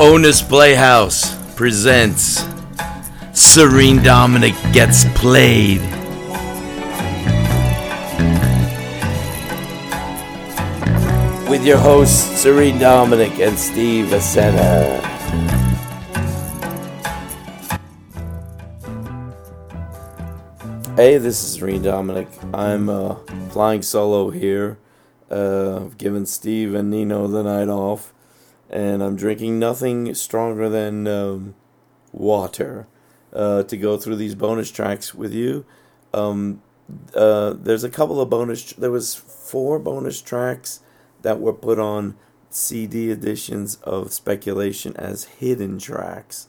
Onus Playhouse presents Serene Dominic Gets Played. With your hosts, Serene Dominic and Steve Asena. Hey, this is Serene Dominic. I'm uh, flying solo here. Uh, I've given Steve and Nino the night off and I'm drinking nothing stronger than um, water uh, to go through these bonus tracks with you. Um, uh, there's a couple of bonus. There was four bonus tracks that were put on CD editions of Speculation as hidden tracks.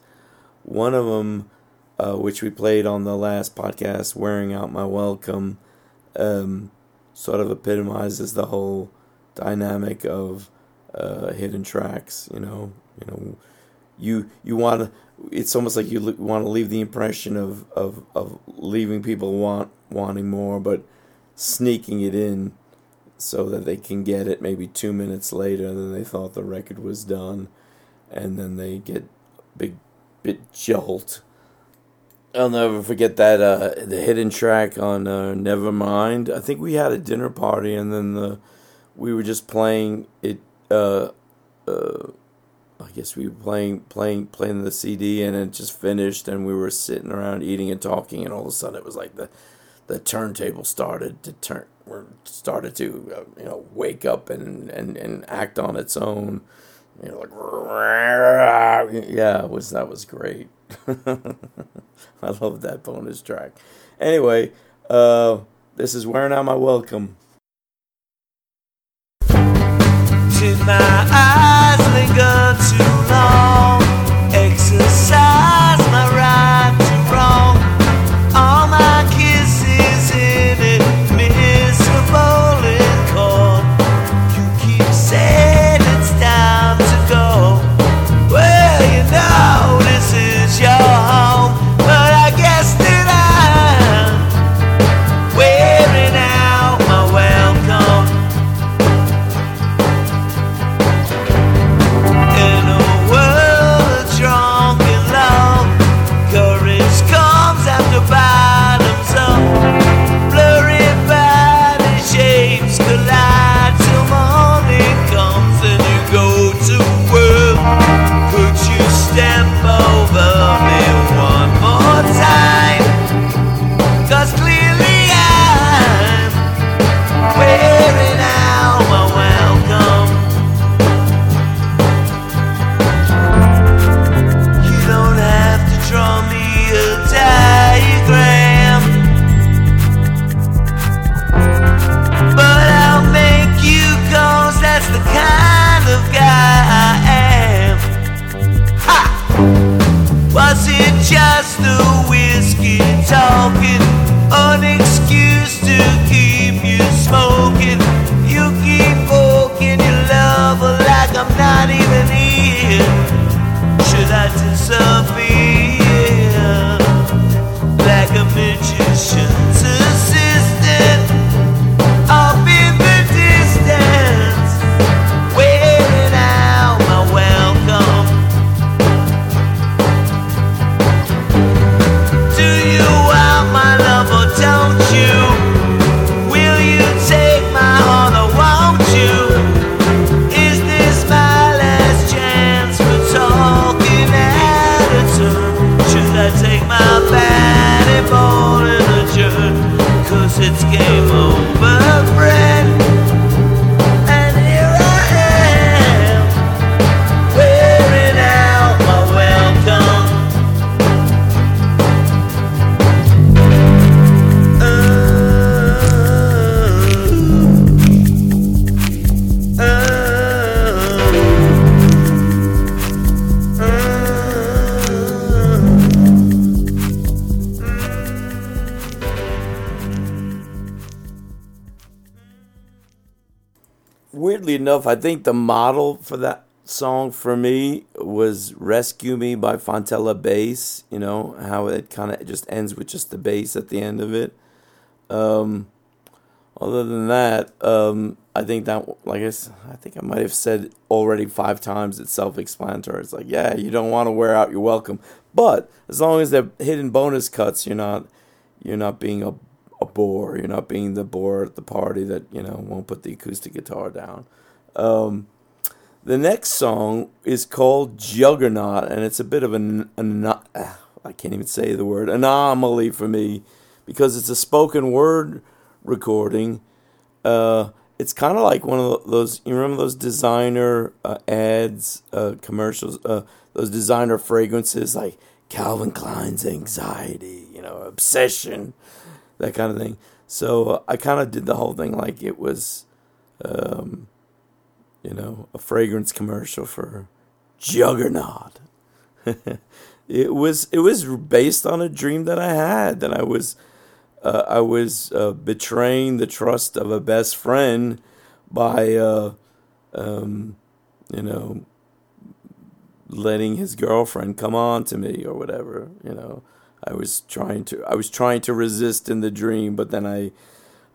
One of them, uh, which we played on the last podcast, "Wearing Out My Welcome," um, sort of epitomizes the whole dynamic of uh, hidden tracks. You know, you know, you you want to. It's almost like you want to leave the impression of, of, of leaving people want wanting more, but sneaking it in so that they can get it maybe two minutes later than they thought the record was done, and then they get a big bit jolt. I'll never forget that uh, the hidden track on uh, Nevermind. I think we had a dinner party, and then the we were just playing it uh, uh, I guess we were playing playing playing the CD and it just finished and we were sitting around eating and talking and all of a sudden it was like the the turntable started to turn started to uh, you know wake up and, and, and act on its own. You know like yeah was that was great. I love that bonus track. Anyway uh, this is wearing out my welcome did my eyes linger too long? Weirdly enough, I think the model for that song for me was "Rescue Me" by Fontella Bass. You know how it kind of just ends with just the bass at the end of it. Um, other than that, um, I think that, like I, I think I might have said already five times. It's self-explanatory. It's like, yeah, you don't want to wear out your welcome, but as long as they're hidden bonus cuts, you're not, you're not being a, bore. You're not being the bore at the party that you know won't put the acoustic guitar down. Um, the next song is called Juggernaut, and it's a bit of an, an I can't even say the word anomaly for me because it's a spoken word recording. Uh, it's kind of like one of those. You remember those designer uh, ads, uh, commercials, uh, those designer fragrances like Calvin Klein's Anxiety, you know, Obsession, that kind of thing. So I kind of did the whole thing like it was, um, you know, a fragrance commercial for Juggernaut. it was it was based on a dream that I had that I was uh, I was uh, betraying the trust of a best friend by, uh, um, you know, letting his girlfriend come on to me or whatever. You know, I was trying to I was trying to resist in the dream, but then I,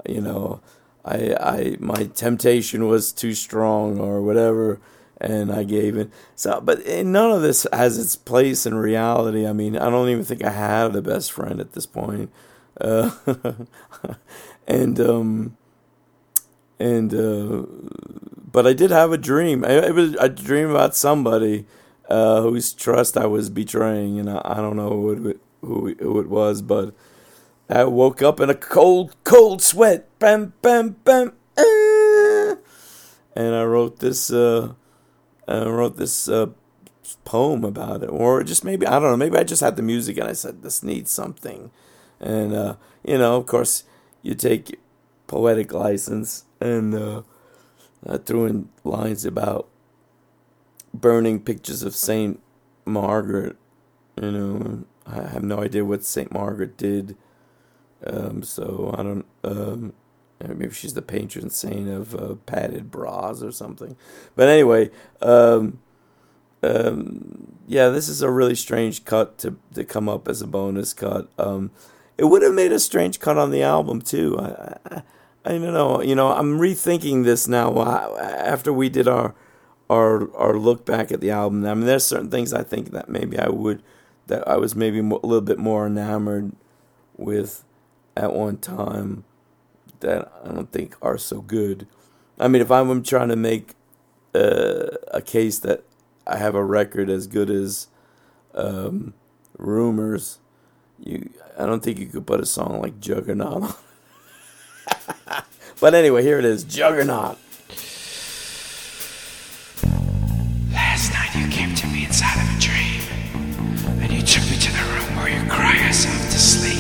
you know, I I my temptation was too strong or whatever. And I gave in. So, but none of this has its place in reality. I mean, I don't even think I have a best friend at this point. Uh, and um, and uh, but I did have a dream. I, it was a dream about somebody uh, whose trust I was betraying, and I, I don't know who it, who, who it was, but I woke up in a cold, cold sweat. Bam, bam, bam. ah. And I wrote this. Uh, I wrote this uh, poem about it, or just maybe I don't know. Maybe I just had the music, and I said this needs something and uh, you know, of course, you take poetic license, and uh, I threw in lines about burning pictures of Saint Margaret. You know, I have no idea what Saint Margaret did. Um, so I don't. Um, maybe she's the patron saint of uh, padded bras or something. But anyway, um, um, yeah, this is a really strange cut to to come up as a bonus cut. Um, it would have made a strange cut on the album too. I, I, I don't know. You know, I'm rethinking this now after we did our our our look back at the album. I mean, there's certain things I think that maybe I would that I was maybe a little bit more enamored with at one time that I don't think are so good. I mean, if I'm trying to make uh, a case that I have a record as good as um, Rumours you I don't think you could put a song like Juggernaut but anyway, here it is, Juggernaut. Cry yourself to sleep.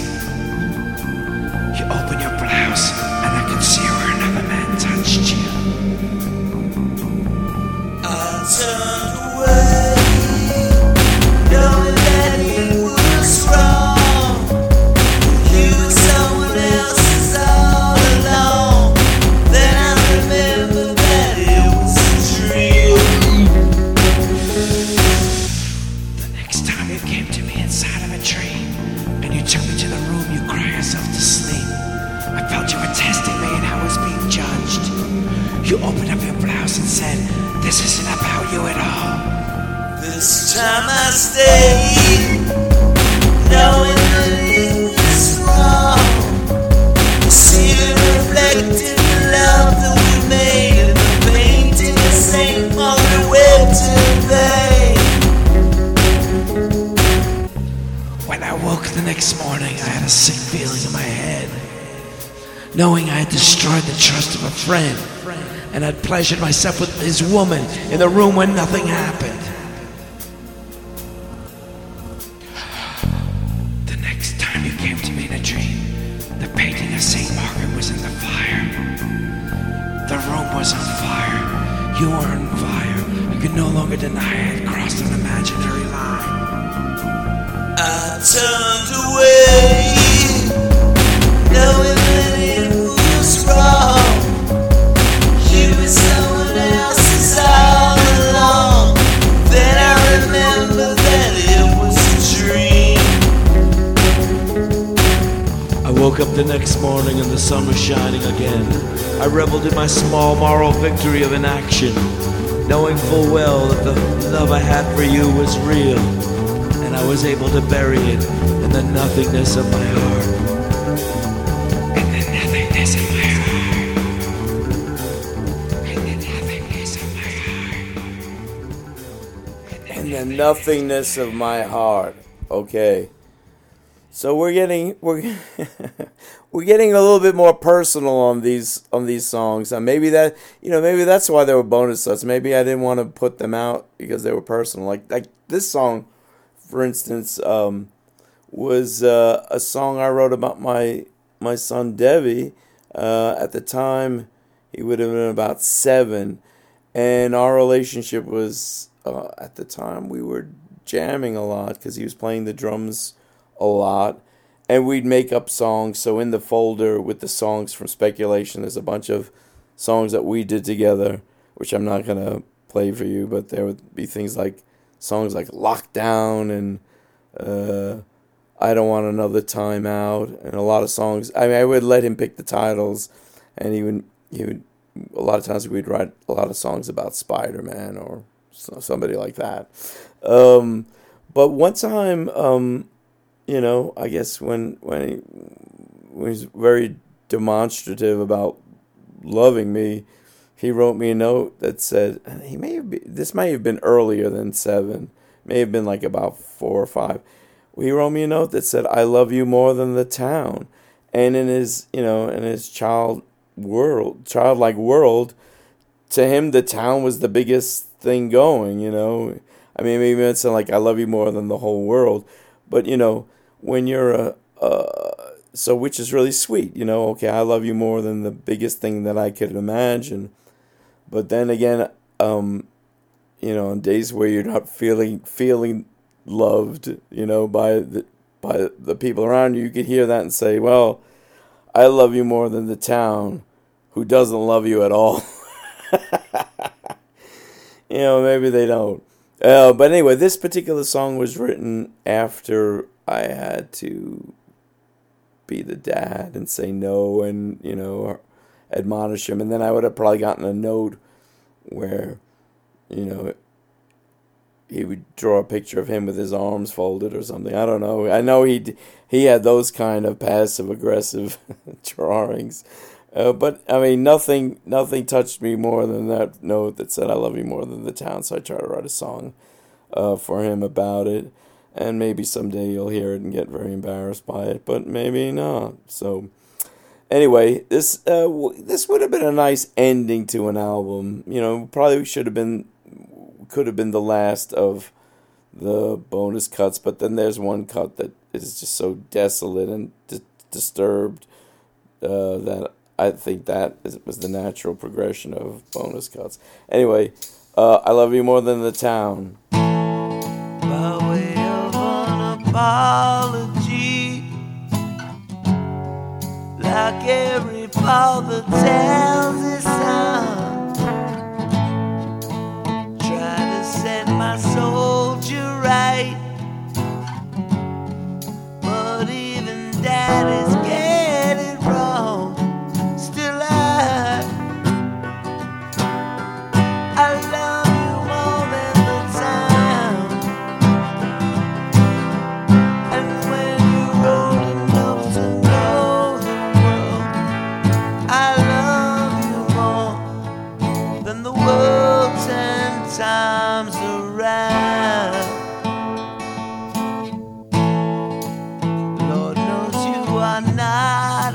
Pleasured myself with his woman in the room where nothing happened. The next time you came to me in a dream, the painting of St. Margaret was in the fire. The room was on fire. You were on fire. I could no longer deny I had crossed an imaginary line. I turned away, knowing woke up the next morning and the sun was shining again. I reveled in my small moral victory of inaction, knowing full well that the love I had for you was real, and I was able to bury it in the nothingness of my heart. In the nothingness of my heart. In the nothingness of my heart. In the nothingness of my heart. Okay. So we're getting we're we're getting a little bit more personal on these on these songs. And maybe that you know maybe that's why they were bonus sets. Maybe I didn't want to put them out because they were personal. Like like this song, for instance, um, was uh, a song I wrote about my my son Devi. Uh, at the time, he would have been about seven, and our relationship was uh, at the time we were jamming a lot because he was playing the drums a lot. And we'd make up songs. So in the folder with the songs from speculation there's a bunch of songs that we did together which i'm not going to play for you but there would be things like songs like lockdown and uh, i don't want another time out and a lot of songs. I mean i would let him pick the titles and he would he would a lot of times we'd write a lot of songs about spider-man or somebody like that. Um, but one time um, you know, I guess when when he, when he's very demonstrative about loving me, he wrote me a note that said he may have this may have been earlier than seven, may have been like about four or five. He wrote me a note that said, "I love you more than the town," and in his you know in his child world, childlike world, to him the town was the biggest thing going. You know, I mean maybe it's like I love you more than the whole world, but you know when you're a, uh, so which is really sweet, you know. Okay, I love you more than the biggest thing that I could imagine, but then again, um, you know, on days where you're not feeling feeling loved, you know, by the by the people around you, you could hear that and say, well, I love you more than the town, who doesn't love you at all. you know, maybe they don't. Uh, but anyway, this particular song was written after I had to be the dad and say no and, you know, admonish him. And then I would have probably gotten a note where, you know, he would draw a picture of him with his arms folded or something. I don't know. I know he he had those kind of passive aggressive drawings. Uh, but I mean, nothing nothing touched me more than that note that said "I love you more than the town." So I tried to write a song uh, for him about it and maybe someday you'll hear it and get very embarrassed by it, but maybe not. So, anyway, this uh, w- this would have been a nice ending to an album. You know, probably should have been could have been the last of the bonus cuts, but then there's one cut that is just so desolate and di- disturbed uh, that I think that is, was the natural progression of bonus cuts. Anyway, uh, I love you more than the town apology. Like every father tells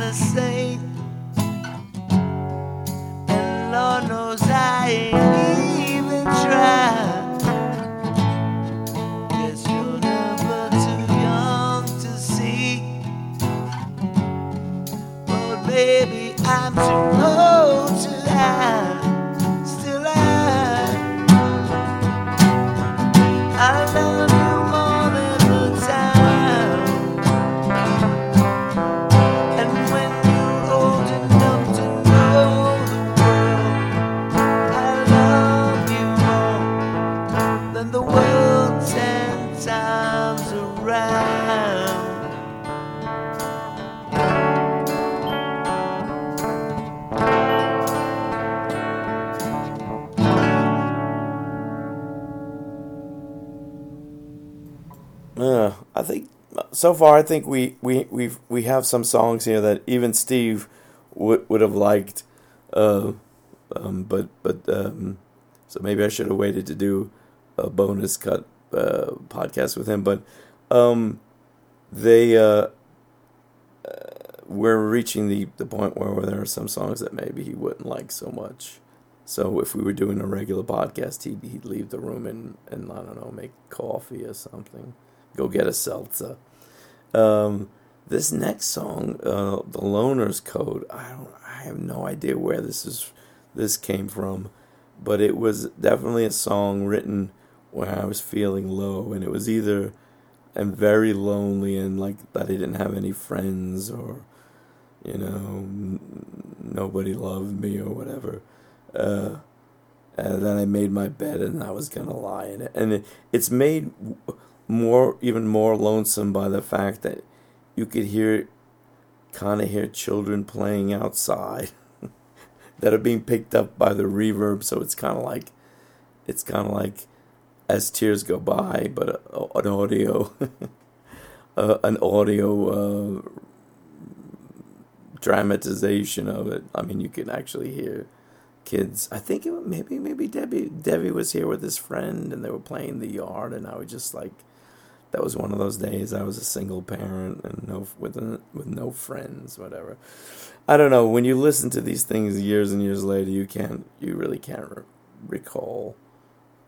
not a Uh, I think so far. I think we we we we have some songs here that even Steve would would have liked. Uh, um, but but um, so maybe I should have waited to do a bonus cut uh, podcast with him. But um, they uh, uh, we're reaching the the point where there are some songs that maybe he wouldn't like so much. So if we were doing a regular podcast, he'd, he'd leave the room and, and I don't know, make coffee or something, go get a seltzer. Um, this next song, uh, "The Loner's Code," I don't, I have no idea where this is, this came from, but it was definitely a song written when I was feeling low, and it was either I'm very lonely and like that I didn't have any friends or, you know, n- nobody loved me or whatever. Uh, and then I made my bed and I was gonna lie in it, and it, it's made more even more lonesome by the fact that you could hear, kind of hear children playing outside, that are being picked up by the reverb. So it's kind of like, it's kind of like, as tears go by, but an audio, uh, an audio uh, dramatization of it. I mean, you can actually hear kids. I think it, maybe maybe Debbie Debbie was here with his friend and they were playing the yard and I was just like that was one of those days I was a single parent and no with with no friends whatever. I don't know when you listen to these things years and years later you can't you really can't re- recall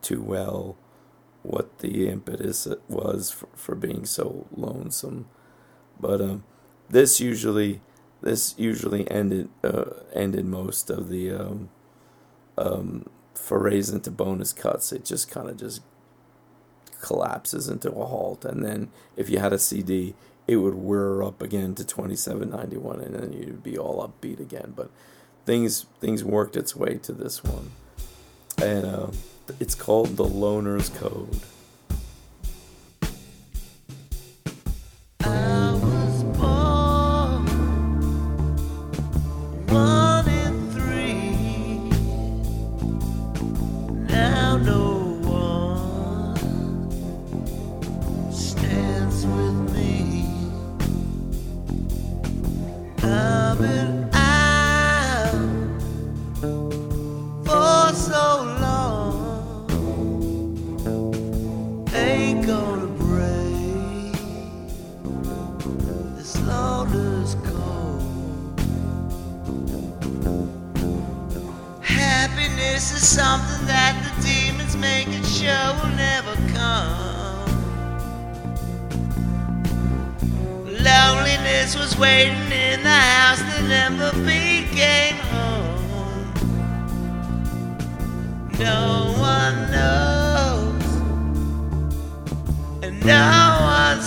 too well what the impetus was for, for being so lonesome. But um, this usually this usually ended uh, ended most of the um, um, forays into bonus cuts, it just kind of just collapses into a halt. And then if you had a CD, it would whir up again to twenty seven ninety one, and then you'd be all upbeat again. But things things worked its way to this one, and uh, it's called the Loner's Code. This is something that the demons make it sure will never come. Loneliness was waiting in the house that never became home. No one knows, and no one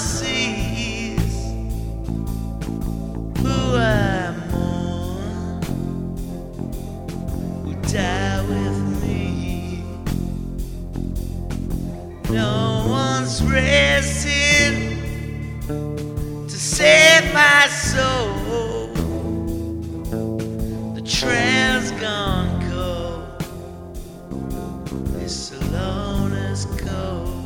pressing to save my soul. The trail's gone cold. It's alone as cold.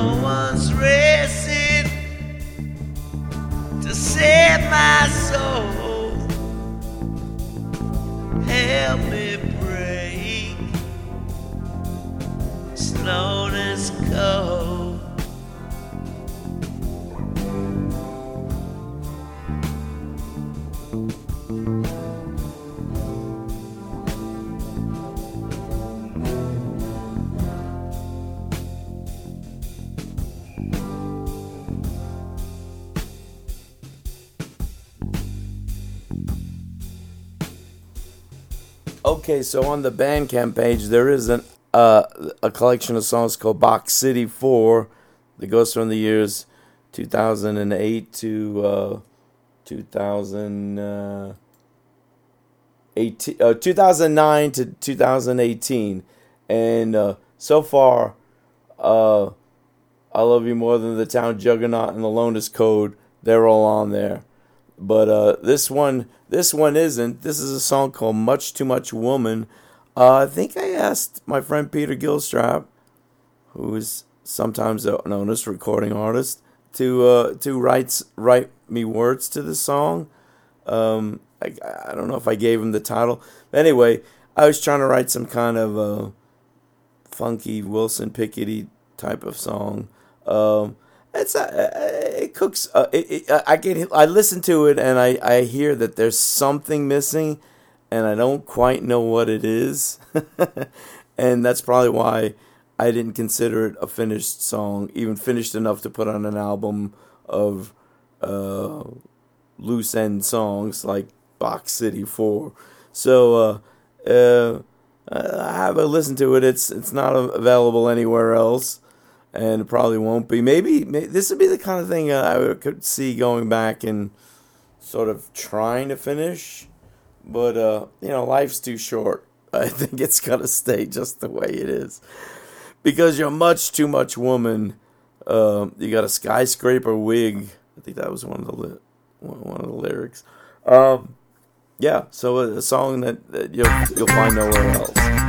no one's racing to save my soul. Help me. Okay, so on the Bandcamp page, there is an uh, a collection of songs called Box City 4 that goes from the years 2008 to uh, 2000, uh, 18, uh, 2009 to 2018. And uh, so far, uh, I Love You More Than the Town Juggernaut and the Loner's Code, they're all on there. But uh, this one, this one isn't. This is a song called "Much Too Much Woman." Uh, I think I asked my friend Peter Gilstrap, who is sometimes known as recording artist, to uh, to write write me words to the song. Um, I, I don't know if I gave him the title. Anyway, I was trying to write some kind of uh, funky Wilson Pickett type of song. Um, it's it cooks. Uh, it, it, I get I listen to it and I I hear that there's something missing, and I don't quite know what it is, and that's probably why I didn't consider it a finished song, even finished enough to put on an album of uh, loose end songs like Box City Four. So uh, uh, I have a listen to it. It's it's not available anywhere else and it probably won't be. Maybe, maybe this would be the kind of thing uh, I could see going back and sort of trying to finish, but uh, you know, life's too short. I think it's gonna stay just the way it is because you're much too much woman. Uh, you got a skyscraper wig. I think that was one of the li- one of the lyrics. Um, yeah, so a, a song that, that you'll you'll find nowhere else.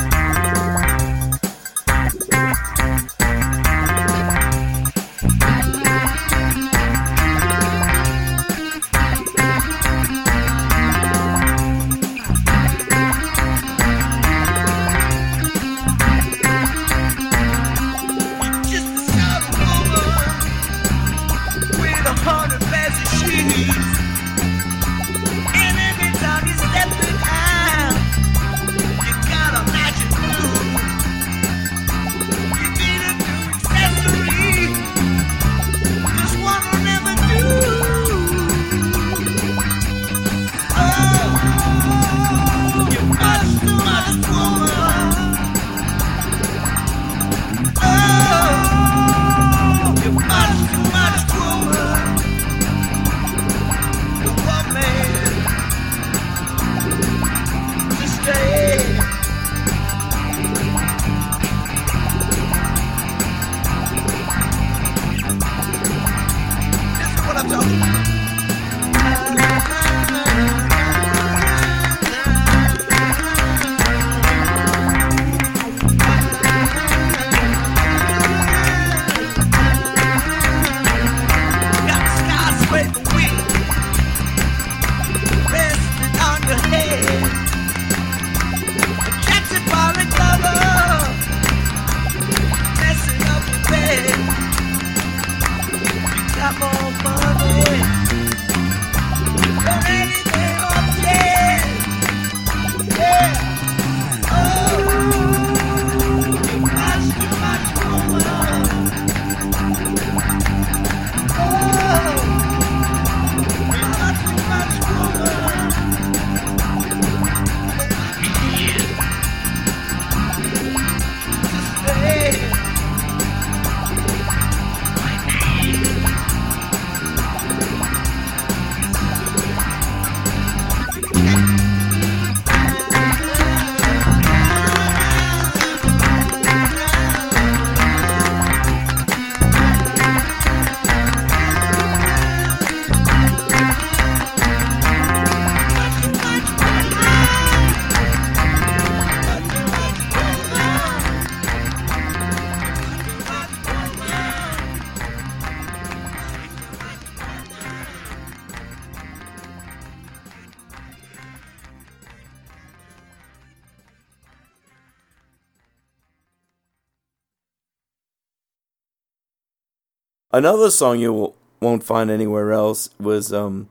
Another song you won't find anywhere else was um,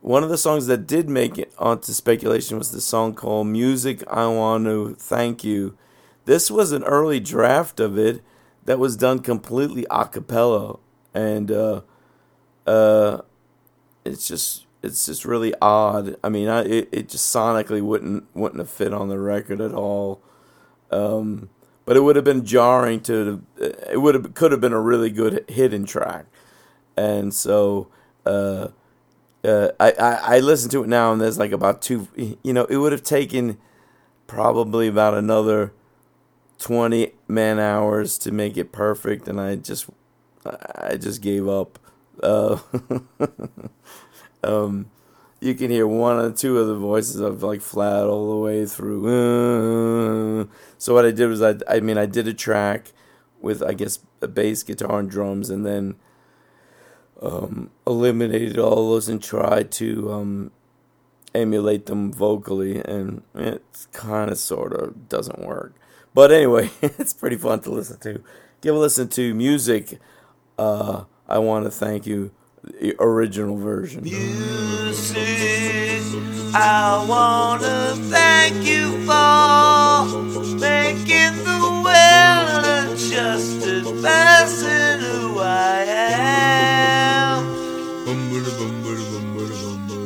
one of the songs that did make it onto speculation was the song called "Music I Want to Thank You." This was an early draft of it that was done completely a cappella, and uh, uh, it's just it's just really odd. I mean, I, it it just sonically wouldn't wouldn't have fit on the record at all. Um, but it would have been jarring to it would have could have been a really good hidden track, and so uh, uh, I, I I listen to it now and there's like about two you know it would have taken probably about another twenty man hours to make it perfect, and I just I just gave up. Uh, um, you can hear one or two of the voices of like flat all the way through. So what I did was I I mean I did a track with I guess a bass guitar and drums and then um, eliminated all those and tried to um, emulate them vocally and it kind of sort of doesn't work. But anyway, it's pretty fun to listen to. Give a listen to music. Uh, I want to thank you the original version. Music, I wanna thank you for making the well adjusted person who I am.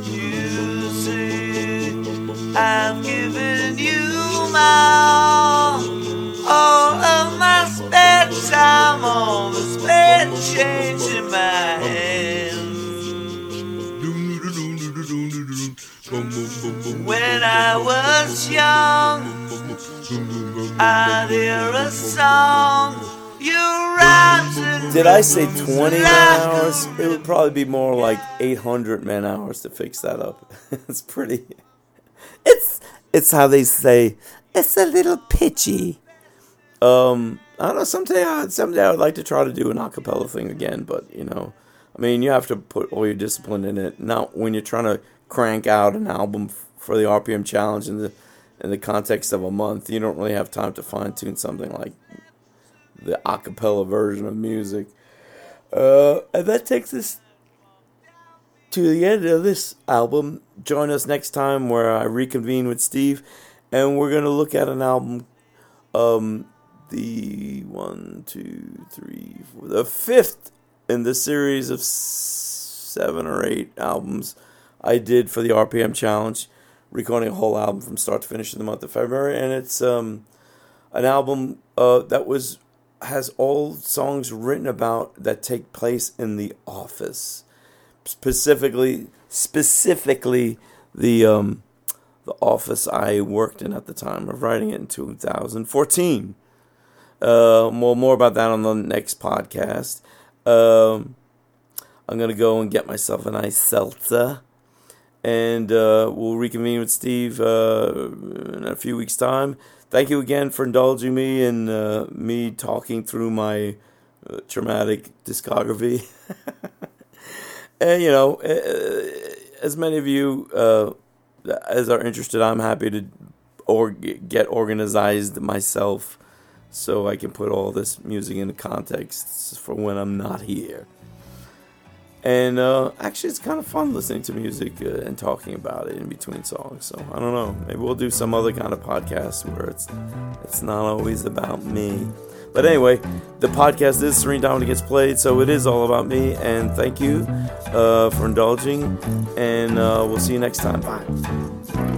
Music, I'm giving you my all, all of my spare time, all the spare change in my When I was young, I'd hear a song. You Did I say 20 man hours? It would probably be more like 800 man hours to fix that up. it's pretty. It's it's how they say it's a little pitchy. Um, I don't know. Someday, I, someday I would like to try to do an acapella thing again, but you know, I mean, you have to put all your discipline in it. Not when you're trying to crank out an album for the RPM challenge in the in the context of a month. You don't really have time to fine tune something like the acapella version of music. Uh, and that takes us to the end of this album. Join us next time where I reconvene with Steve, and we're gonna look at an album. Um, the one, two, three, four, the fifth in the series of seven or eight albums I did for the RPM challenge, recording a whole album from start to finish in the month of February, and it's um an album uh, that was has all songs written about that take place in the office. Specifically specifically the um the office I worked in at the time of writing it in 2014 uh well more about that on the next podcast. Um I'm gonna go and get myself a nice seltzer and uh, we'll reconvene with Steve uh, in a few weeks' time. Thank you again for indulging me and uh, me talking through my uh, traumatic discography. and you know, as many of you uh, as are interested, I'm happy to or get organized myself so I can put all this music into context for when I'm not here. And uh, actually, it's kind of fun listening to music uh, and talking about it in between songs. So I don't know. Maybe we'll do some other kind of podcast where it's it's not always about me. But anyway, the podcast is Serene Dominic Gets Played, so it is all about me. And thank you uh, for indulging. And uh, we'll see you next time. Bye.